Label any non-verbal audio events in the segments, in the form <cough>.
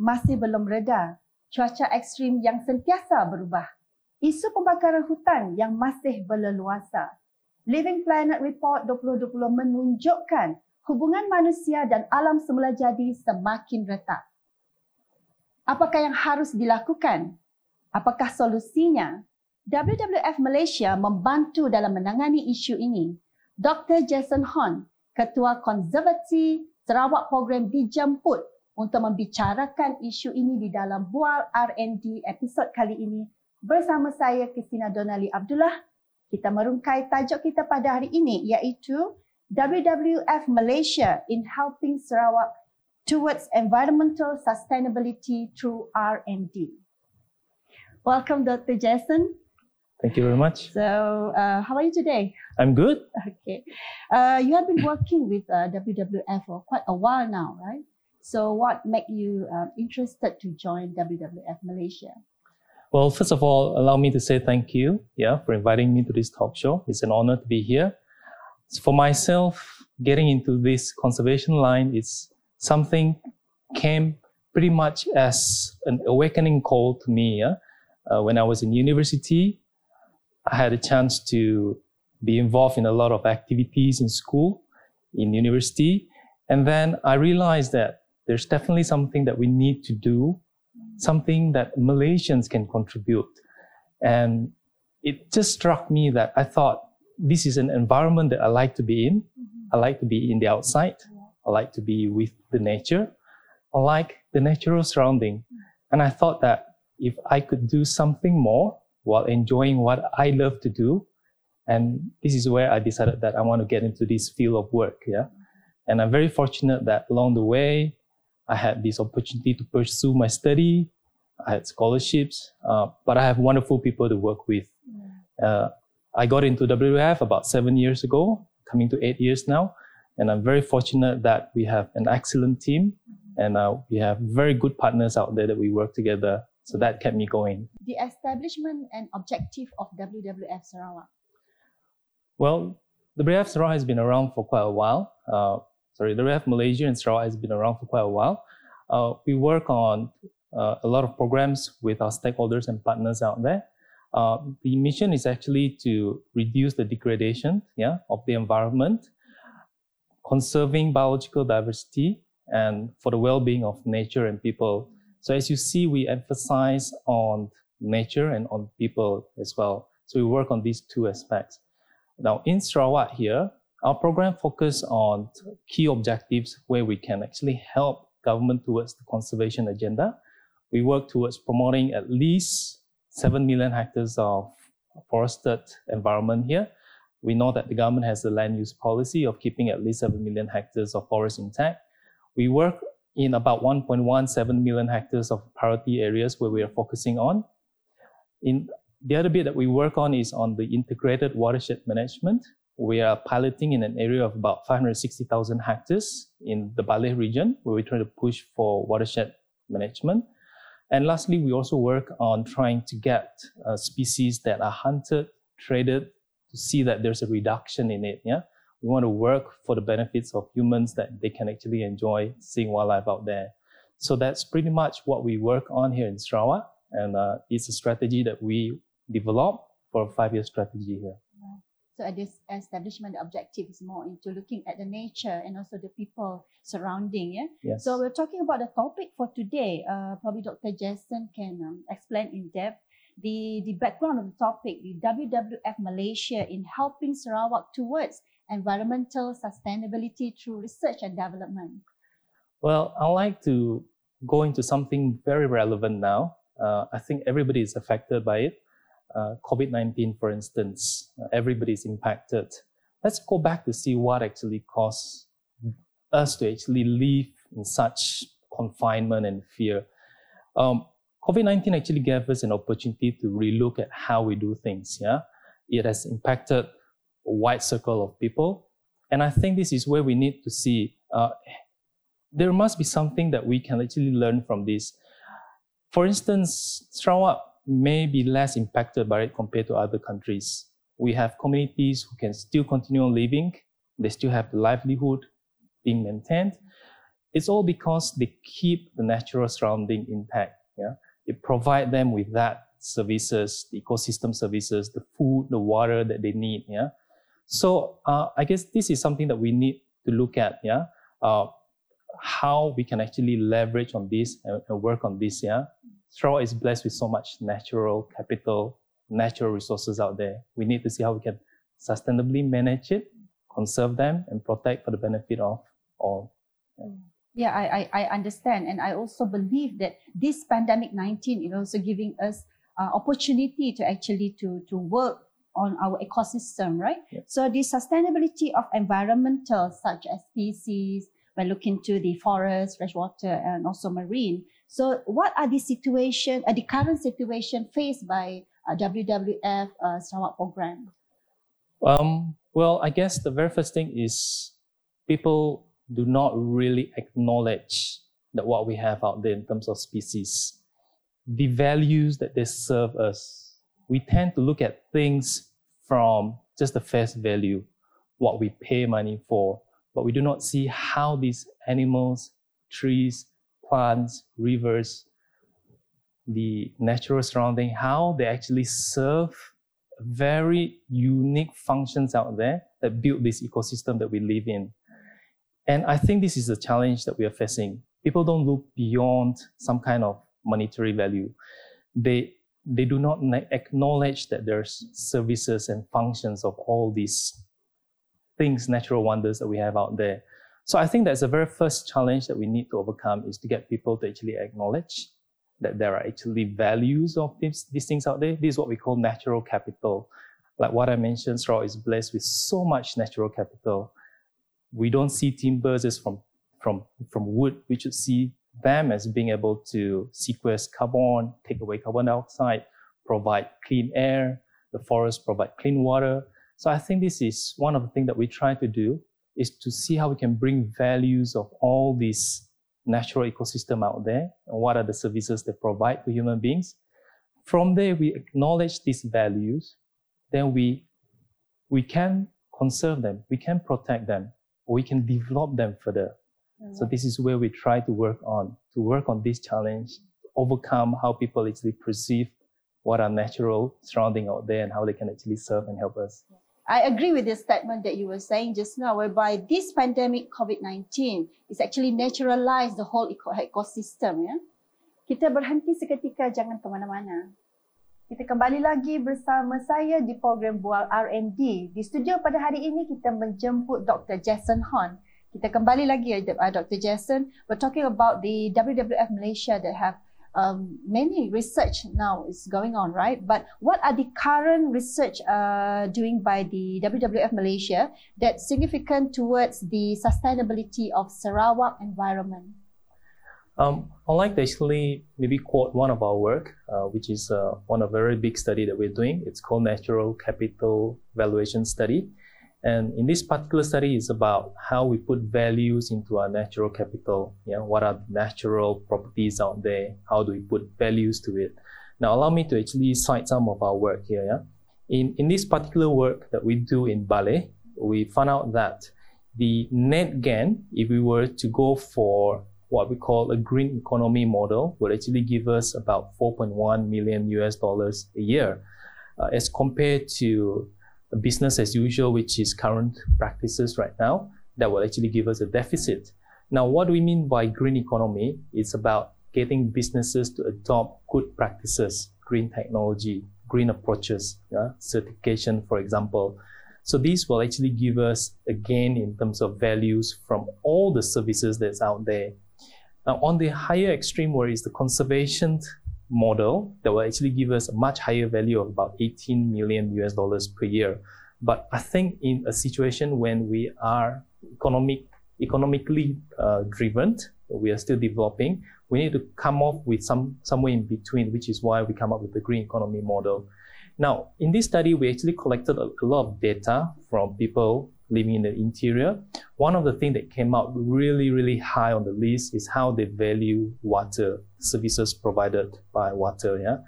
Masih belum reda. Cuaca ekstrim yang sentiasa berubah. Isu pembakaran hutan yang masih berleluasa. Living Planet Report 2020 menunjukkan hubungan manusia dan alam semula jadi semakin retak. Apakah yang harus dilakukan? Apakah solusinya? WWF Malaysia membantu dalam menangani isu ini. Dr. Jason Hon, Ketua Konservasi Sarawak Program dijemput untuk membicarakan isu ini di dalam Bual R&D episod kali ini bersama saya Christina Donali Abdullah. Kita merungkai tajuk kita pada hari ini iaitu WWF Malaysia in helping Sarawak towards environmental sustainability through R&D. Welcome, Dr. Jason. Thank you very much. So, uh, how are you today? I'm good. Okay. Uh, you have been working with uh, WWF for quite a while now, right? So, what made you uh, interested to join WWF Malaysia? Well, first of all, allow me to say thank you, yeah, for inviting me to this talk show. It's an honor to be here. For myself, getting into this conservation line is something came pretty much as an awakening call to me. Yeah? Uh, when I was in university, I had a chance to be involved in a lot of activities in school, in university. And then I realized that there's definitely something that we need to do, something that Malaysians can contribute. And it just struck me that I thought this is an environment that I like to be in. I like to be in the outside. I like to be with the nature. I like the natural surrounding. And I thought that if I could do something more while enjoying what I love to do, and this is where I decided that I want to get into this field of work. Yeah. And I'm very fortunate that along the way, I had this opportunity to pursue my study. I had scholarships, uh, but I have wonderful people to work with. Uh, I got into WWF about seven years ago, coming to eight years now. And I'm very fortunate that we have an excellent team and uh, we have very good partners out there that we work together. So that kept me going. The establishment and objective of WWF Sarawak. Well, WWF Sarawak has been around for quite a while. Sorry, WWF Malaysia and Sarawak has been around for quite a while. Uh, we work on uh, a lot of programs with our stakeholders and partners out there. Uh, the mission is actually to reduce the degradation yeah, of the environment conserving biological diversity and for the well-being of nature and people. So as you see, we emphasize on nature and on people as well. So we work on these two aspects. Now in Sarawak here, our program focuses on key objectives where we can actually help government towards the conservation agenda. We work towards promoting at least 7 million hectares of forested environment here we know that the government has a land use policy of keeping at least 7 million hectares of forest intact. We work in about 1.17 million hectares of priority areas where we are focusing on. In the other bit that we work on is on the integrated watershed management. We are piloting in an area of about 560,000 hectares in the Baleh region, where we're trying to push for watershed management. And lastly, we also work on trying to get uh, species that are hunted, traded, to see that there's a reduction in it. Yeah, we want to work for the benefits of humans that they can actually enjoy seeing wildlife out there. So that's pretty much what we work on here in Sarawak, and uh, it's a strategy that we develop for a five-year strategy here. So at this establishment, the objective is more into looking at the nature and also the people surrounding. Yeah. Yes. So we're talking about the topic for today. Uh, probably Dr. Jason can um, explain in depth the, the background of the topic, the WWF Malaysia in helping Sarawak towards environmental sustainability through research and development? Well, I'd like to go into something very relevant now. Uh, I think everybody is affected by it. Uh, COVID 19, for instance, uh, everybody is impacted. Let's go back to see what actually caused us to actually live in such confinement and fear. Um, COVID 19 actually gave us an opportunity to relook at how we do things. Yeah, it has impacted a wide circle of people. And I think this is where we need to see uh, there must be something that we can actually learn from this. For instance, Sarawak may be less impacted by it compared to other countries. We have communities who can still continue living, they still have the livelihood being maintained. it's all because they keep the natural surrounding intact. Yeah, it provide them with that services, the ecosystem services, the food, the water that they need. Yeah, so uh, I guess this is something that we need to look at. Yeah, uh, how we can actually leverage on this and, and work on this. Yeah, Sarawak is blessed with so much natural capital, natural resources out there. We need to see how we can sustainably manage it, conserve them, and protect for the benefit of all. Yeah. I, I, I understand. And I also believe that this pandemic 19 is also giving us uh, opportunity to actually to, to work on our ecosystem, right? Yep. So the sustainability of environmental such as species, when looking to the forest, freshwater, and also marine. So what are the situation, uh, the current situation faced by uh, WWF uh, Sarawak program? Um, well, I guess the very first thing is people do not really acknowledge that what we have out there in terms of species, the values that they serve us. We tend to look at things from just the face value, what we pay money for, but we do not see how these animals, trees, plants, rivers, the natural surrounding, how they actually serve very unique functions out there that build this ecosystem that we live in. And I think this is a challenge that we are facing. People don't look beyond some kind of monetary value. They, they do not acknowledge that there's services and functions of all these things, natural wonders that we have out there. So I think that's the very first challenge that we need to overcome is to get people to actually acknowledge that there are actually values of these, these things out there. This is what we call natural capital. Like what I mentioned, Sarawak is blessed with so much natural capital we don't see timbers as from, from, from wood. We should see them as being able to sequester carbon, take away carbon dioxide, provide clean air. The forest provide clean water. So I think this is one of the things that we try to do is to see how we can bring values of all these natural ecosystem out there and what are the services they provide to human beings. From there, we acknowledge these values, then we, we can conserve them, we can protect them, or we can develop them further. Mm-hmm. So this is where we try to work on, to work on this challenge, to overcome how people actually perceive what are natural surrounding out there and how they can actually serve and help us. I agree with the statement that you were saying just now, whereby this pandemic COVID-19 is actually naturalized the whole ecosystem. Ya? Kita berhenti seketika, jangan ke mana-mana. Kita kembali lagi bersama saya di program Bual R&D. Di studio pada hari ini kita menjemput Dr. Jason Hon. Kita kembali lagi uh, Dr. Jason. We're talking about the WWF Malaysia that have um, many research now is going on, right? But what are the current research uh, doing by the WWF Malaysia that significant towards the sustainability of Sarawak environment? Um, I'd like to actually maybe quote one of our work, uh, which is uh, of a very big study that we're doing. It's called Natural Capital Valuation Study. And in this particular study, it's about how we put values into our natural capital. Yeah, what are the natural properties out there? How do we put values to it? Now, allow me to actually cite some of our work here. Yeah, in in this particular work that we do in Baleh, we found out that the net gain, if we were to go for what we call a green economy model would actually give us about 4.1 million US dollars a year uh, as compared to business as usual, which is current practices right now, that will actually give us a deficit. Now, what do we mean by green economy? It's about getting businesses to adopt good practices, green technology, green approaches, yeah? certification, for example. So these will actually give us a gain in terms of values from all the services that's out there now, on the higher extreme, where is the conservation model that will actually give us a much higher value of about 18 million US dollars per year. But I think in a situation when we are economic, economically uh, driven, we are still developing, we need to come up with some somewhere in between, which is why we come up with the green economy model. Now, in this study, we actually collected a, a lot of data from people living in the interior, one of the things that came out really, really high on the list is how they value water services provided by water. Yeah.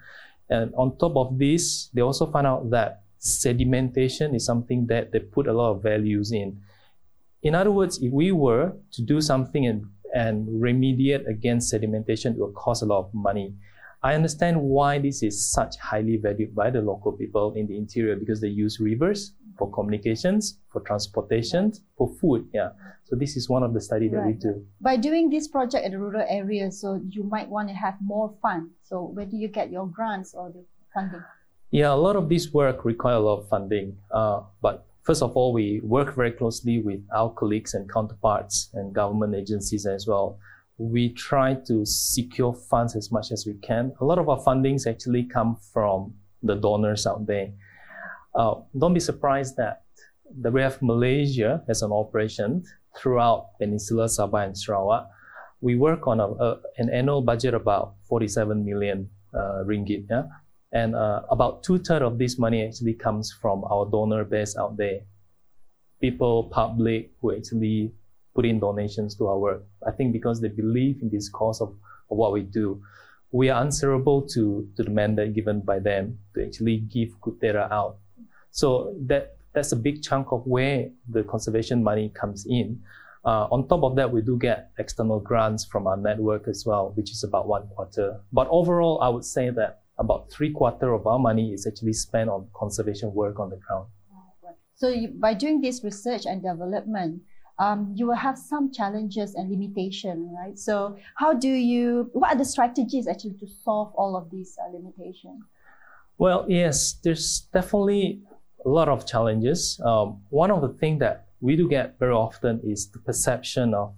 And on top of this, they also found out that sedimentation is something that they put a lot of values in. In other words, if we were to do something and and remediate against sedimentation, it will cost a lot of money. I understand why this is such highly valued by the local people in the interior because they use rivers for communications, for transportation, for food. Yeah. So this is one of the study that we do. By doing this project in the rural areas, so you might want to have more fun. So where do you get your grants or the funding? Yeah, a lot of this work require a lot of funding. Uh, but first of all, we work very closely with our colleagues and counterparts and government agencies as well. We try to secure funds as much as we can. A lot of our fundings actually come from the donors out there. Uh, don't be surprised that the WWF Malaysia has an operation throughout Peninsula Sabah and Sarawak. We work on a, a, an annual budget of about 47 million uh, ringgit. Yeah? And uh, about two thirds of this money actually comes from our donor base out there. People, public, who actually put in donations to our work. I think because they believe in this cause of, of what we do. We are answerable to, to the mandate given by them to actually give Kutera out. So that that's a big chunk of where the conservation money comes in. Uh, on top of that, we do get external grants from our network as well, which is about one quarter. But overall, I would say that about three quarter of our money is actually spent on conservation work on the ground. So you, by doing this research and development, um, you will have some challenges and limitation, right? So how do you, what are the strategies actually to solve all of these uh, limitations? Well, yes, there's definitely a lot of challenges. Um, one of the things that we do get very often is the perception of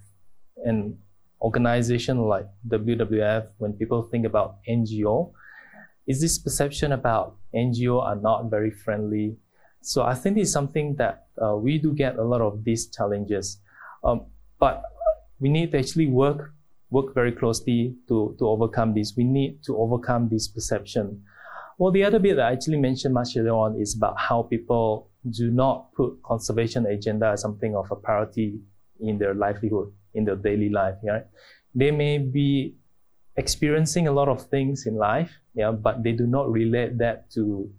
an organization like WWF when people think about NGO is this perception about NGO are not very friendly. So I think it's something that uh, we do get a lot of these challenges, um, but we need to actually work work very closely to to overcome this. We need to overcome this perception. Well, the other bit that I actually mentioned much earlier on is about how people do not put conservation agenda as something of a priority in their livelihood, in their daily life. Right? They may be experiencing a lot of things in life, yeah, but they do not relate that to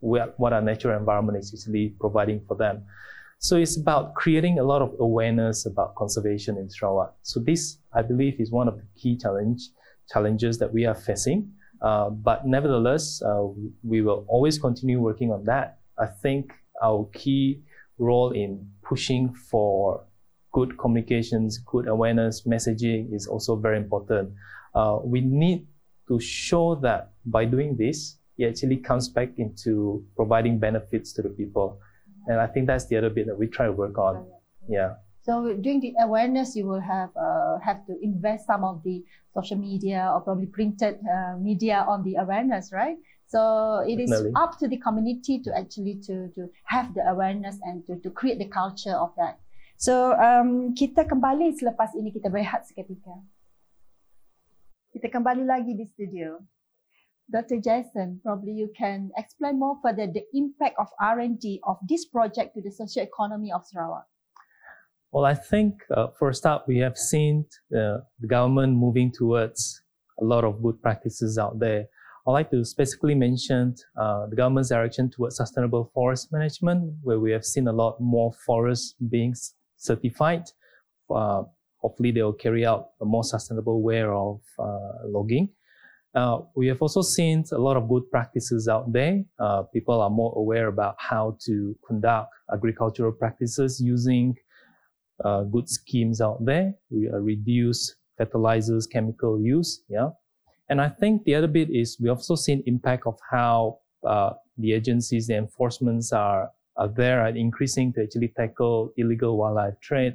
what our natural environment is usually providing for them. So it's about creating a lot of awareness about conservation in Sarawak. So this, I believe, is one of the key challenge challenges that we are facing. Uh, but nevertheless, uh, we will always continue working on that. I think our key role in pushing for good communications, good awareness, messaging is also very important uh, we need to show that by doing this, it actually comes back into providing benefits to the people. And I think that's the other bit that we try to work on. Yeah. So during the awareness, you will have uh, have to invest some of the social media or probably printed uh, media on the awareness, right? So it Definitely. is up to the community to actually to to have the awareness and to to create the culture of that. So um, kita kembali selepas ini kita berehat seketika. Kita kembali lagi di studio. Dr. Jason, probably you can explain more further the impact of R&D of this project to the social economy of Sarawak. Well, I think uh, for a start, we have seen uh, the government moving towards a lot of good practices out there. I'd like to specifically mention uh, the government's direction towards sustainable forest management, where we have seen a lot more forests being certified uh, hopefully they will carry out a more sustainable way of uh, logging. Uh, we have also seen a lot of good practices out there. Uh, people are more aware about how to conduct agricultural practices using uh, good schemes out there. We uh, reduce fertilizers, chemical use. Yeah. And I think the other bit is we also seen impact of how uh, the agencies, the enforcements are, are there and increasing to actually tackle illegal wildlife trade,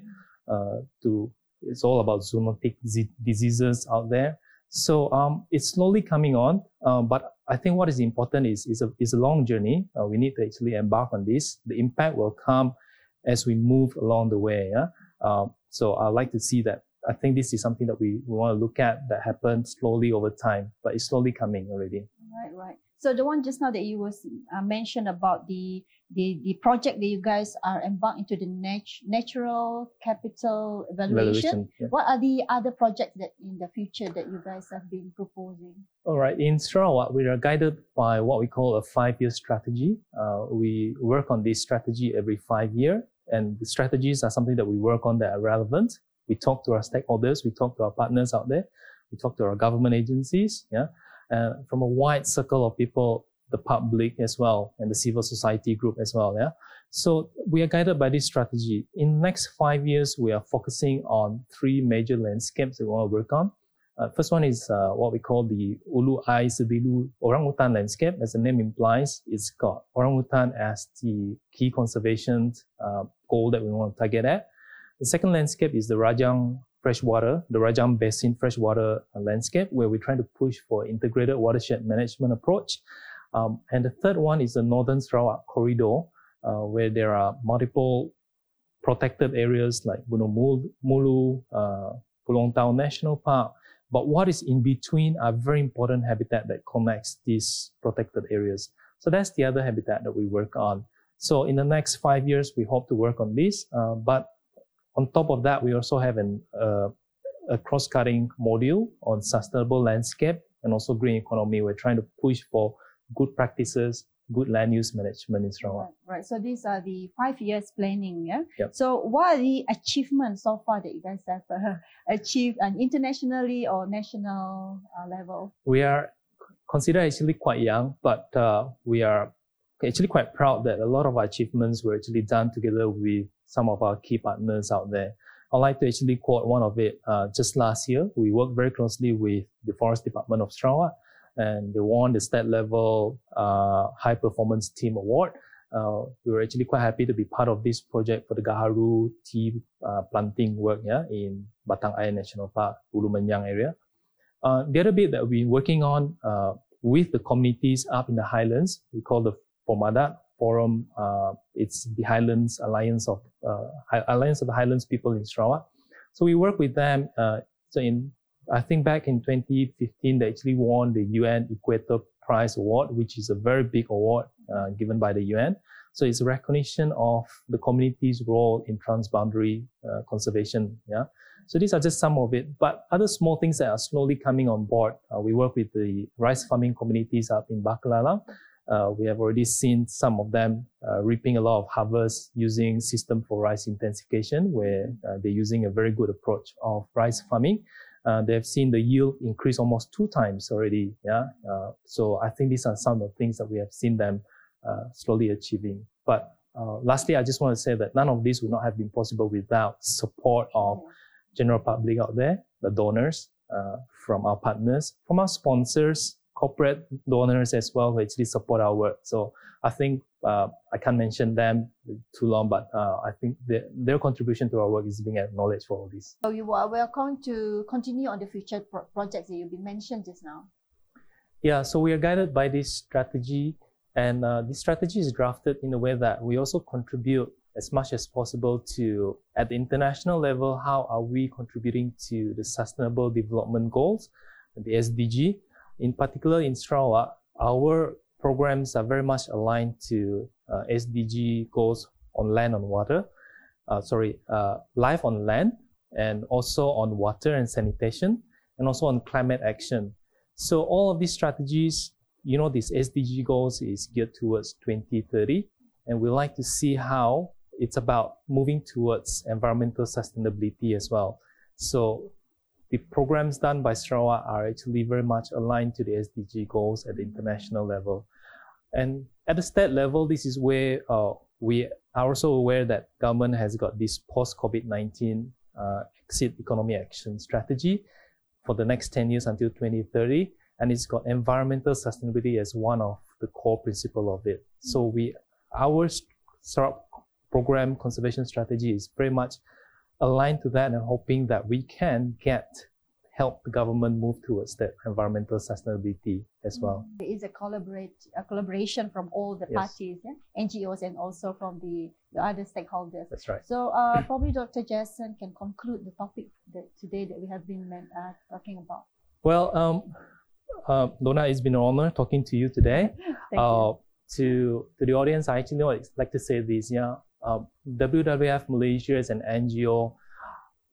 to it's all about zoonotic diseases out there. So um, it's slowly coming on, um, but I think what is important is is a, is a long journey. Uh, we need to actually embark on this. The impact will come as we move along the way. Yeah? Um, so I like to see that. I think this is something that we, we want to look at that happens slowly over time, but it's slowly coming already. Right, right. So the one just now that you was uh, mentioned about the the the project that you guys are embarked into the nat- natural capital evaluation. evaluation yeah. What are the other projects that in the future that you guys have been proposing? All right, in Sarawak, we are guided by what we call a five-year strategy. Uh, we work on this strategy every five year, and the strategies are something that we work on that are relevant We talk to our stakeholders, we talk to our partners out there, we talk to our government agencies, yeah, uh, from a wide circle of people, the public as well, and the civil society group as well, yeah. So we are guided by this strategy. In next five years, we are focusing on three major landscapes that we want to work on. Uh, first one is uh, what we call the Ulu Ai Sedilu orangutan landscape. As the name implies, it's got orangutan as the key conservation uh, goal that we want to target at. The second landscape is the Rajang freshwater, the Rajang Basin freshwater landscape, where we're trying to push for integrated watershed management approach. Um, and the third one is the Northern Sarawak corridor, uh, where there are multiple protected areas like Gunung Mulu, uh, Pulau National Park, but what is in between are very important habitat that connects these protected areas. So that's the other habitat that we work on. So in the next five years, we hope to work on this. Uh, but on top of that, we also have an, uh, a cross-cutting module on sustainable landscape and also green economy. We're trying to push for good practices good land use management in Sarawak. Right, right. So these are the five years planning. Yeah. Yep. So what are the achievements so far that you guys have uh, achieved and internationally or national uh, level? We are considered actually quite young, but uh, we are actually quite proud that a lot of our achievements were actually done together with some of our key partners out there. I'd like to actually quote one of it. Uh, just last year, we worked very closely with the Forest Department of Sarawak and they won the state level uh, high performance team award. Uh, we were actually quite happy to be part of this project for the Gaharu tea uh, planting work yeah, in Batang Ai National Park, Ulu Menyang area. Uh, the other bit that we've been working on uh, with the communities up in the highlands, we call the FORMADAT Forum. Uh, it's the Highlands Alliance of Alliance of the Highlands People in Sarawak. So we work with them. so in I think back in 2015, they actually won the UN Equator Prize Award, which is a very big award uh, given by the UN. So it's a recognition of the community's role in transboundary uh, conservation. Yeah. So these are just some of it, but other small things that are slowly coming on board. Uh, we work with the rice farming communities up in Ba'kelalan. Uh, we have already seen some of them uh, reaping a lot of harvest using system for rice intensification, where uh, they're using a very good approach of rice farming uh, they've seen the yield increase almost two times already. Yeah. Uh, so I think these are some of the things that we have seen them uh, slowly achieving. But uh, lastly, I just want to say that none of this would not have been possible without support of general public out there, the donors, uh, from our partners, from our sponsors, corporate donors as well who actually support our work. So I think uh, I can't mention them too long, but uh, I think the, their contribution to our work is being acknowledged for all this. So you are welcome to continue on the future pro- projects that you've been mentioned just now. Yeah, so we are guided by this strategy, and uh, this strategy is drafted in a way that we also contribute as much as possible to, at the international level, how are we contributing to the Sustainable Development Goals, the SDG, in particular in Sarawak, our programs are very much aligned to uh, SDG goals on land and water, uh, sorry, uh, life on land, and also on water and sanitation, and also on climate action. So all of these strategies, you know, these SDG goals is geared towards 2030, and we like to see how it's about moving towards environmental sustainability as well. So the programs done by Sarawak are actually very much aligned to the SDG goals at the international level. And at the state level, this is where uh, we are also aware that government has got this post-COVID-19 uh, exit economy action strategy for the next 10 years until 2030. And it's got environmental sustainability as one of the core principle of it. So we, our Sarawak program conservation strategy is very much aligned to that and hoping that we can get help the government move towards that environmental sustainability as well. There is a collaborate a collaboration from all the Yes. parties, yeah? NGOs, and also from the, the other stakeholders. That's right. So uh, <coughs> probably Dr. Jason can conclude the topic that today that we have been uh, talking about. Well, um, uh, Lona, it's been an honor talking to you today. <laughs> Thank uh, To to the audience, I actually like to say this. Yeah, uh, WWF Malaysia is an NGO,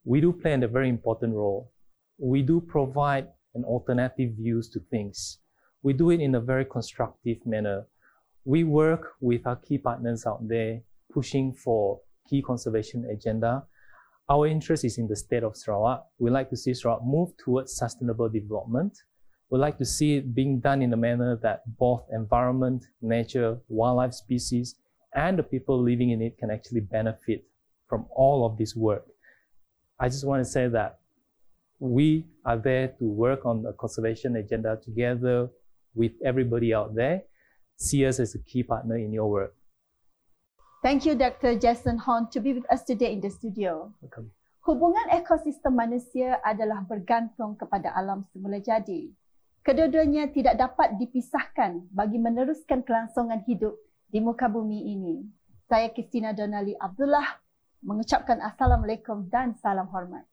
we do play a very important role. We do provide an alternative views to things. We do it in a very constructive manner. We work with our key partners out there, pushing for key conservation agenda. Our interest is in the state of Sarawak. We like to see Sarawak move towards sustainable development. We like to see it being done in a manner that both environment, nature, wildlife species, and the people living in it can actually benefit from all of this work. I just want to say that we are there to work on the conservation agenda together with everybody out there. See us as a key partner in your work. Thank you, Dr. Jason Hon, to be with us today in the studio. Welcome. Hubungan ekosistem manusia adalah bergantung kepada alam semula jadi. Kedua-duanya tidak dapat dipisahkan bagi meneruskan kelangsungan hidup di muka bumi ini. Saya Kristina Donali Abdullah mengucapkan Assalamualaikum dan salam hormat.